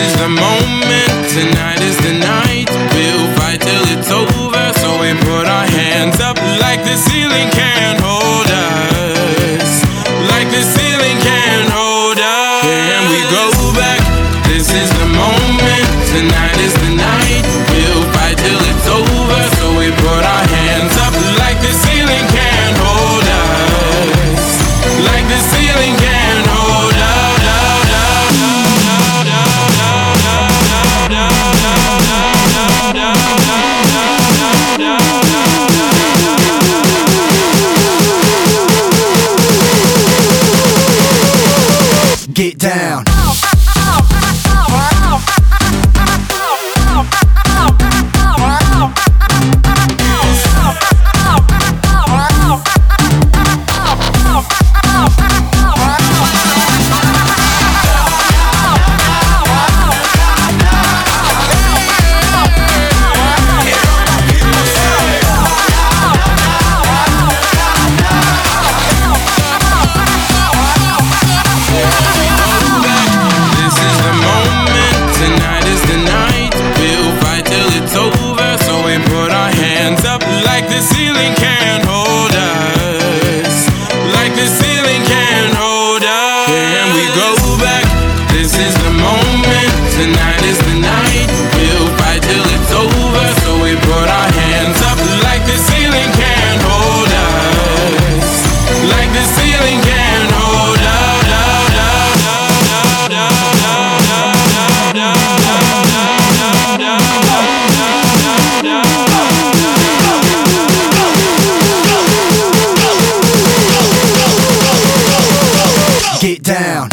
is the moment. Tonight is the night. We'll fight till it's over. So we put our hands up like the ceiling can't hold us. Like the ceiling can't hold us. Can we go back? This is the moment. Tonight is the night. We'll down. tonight is the night. We'll fight till it's over. So we put our hands up like the ceiling can't hold us. Like the ceiling can't hold us. Get down.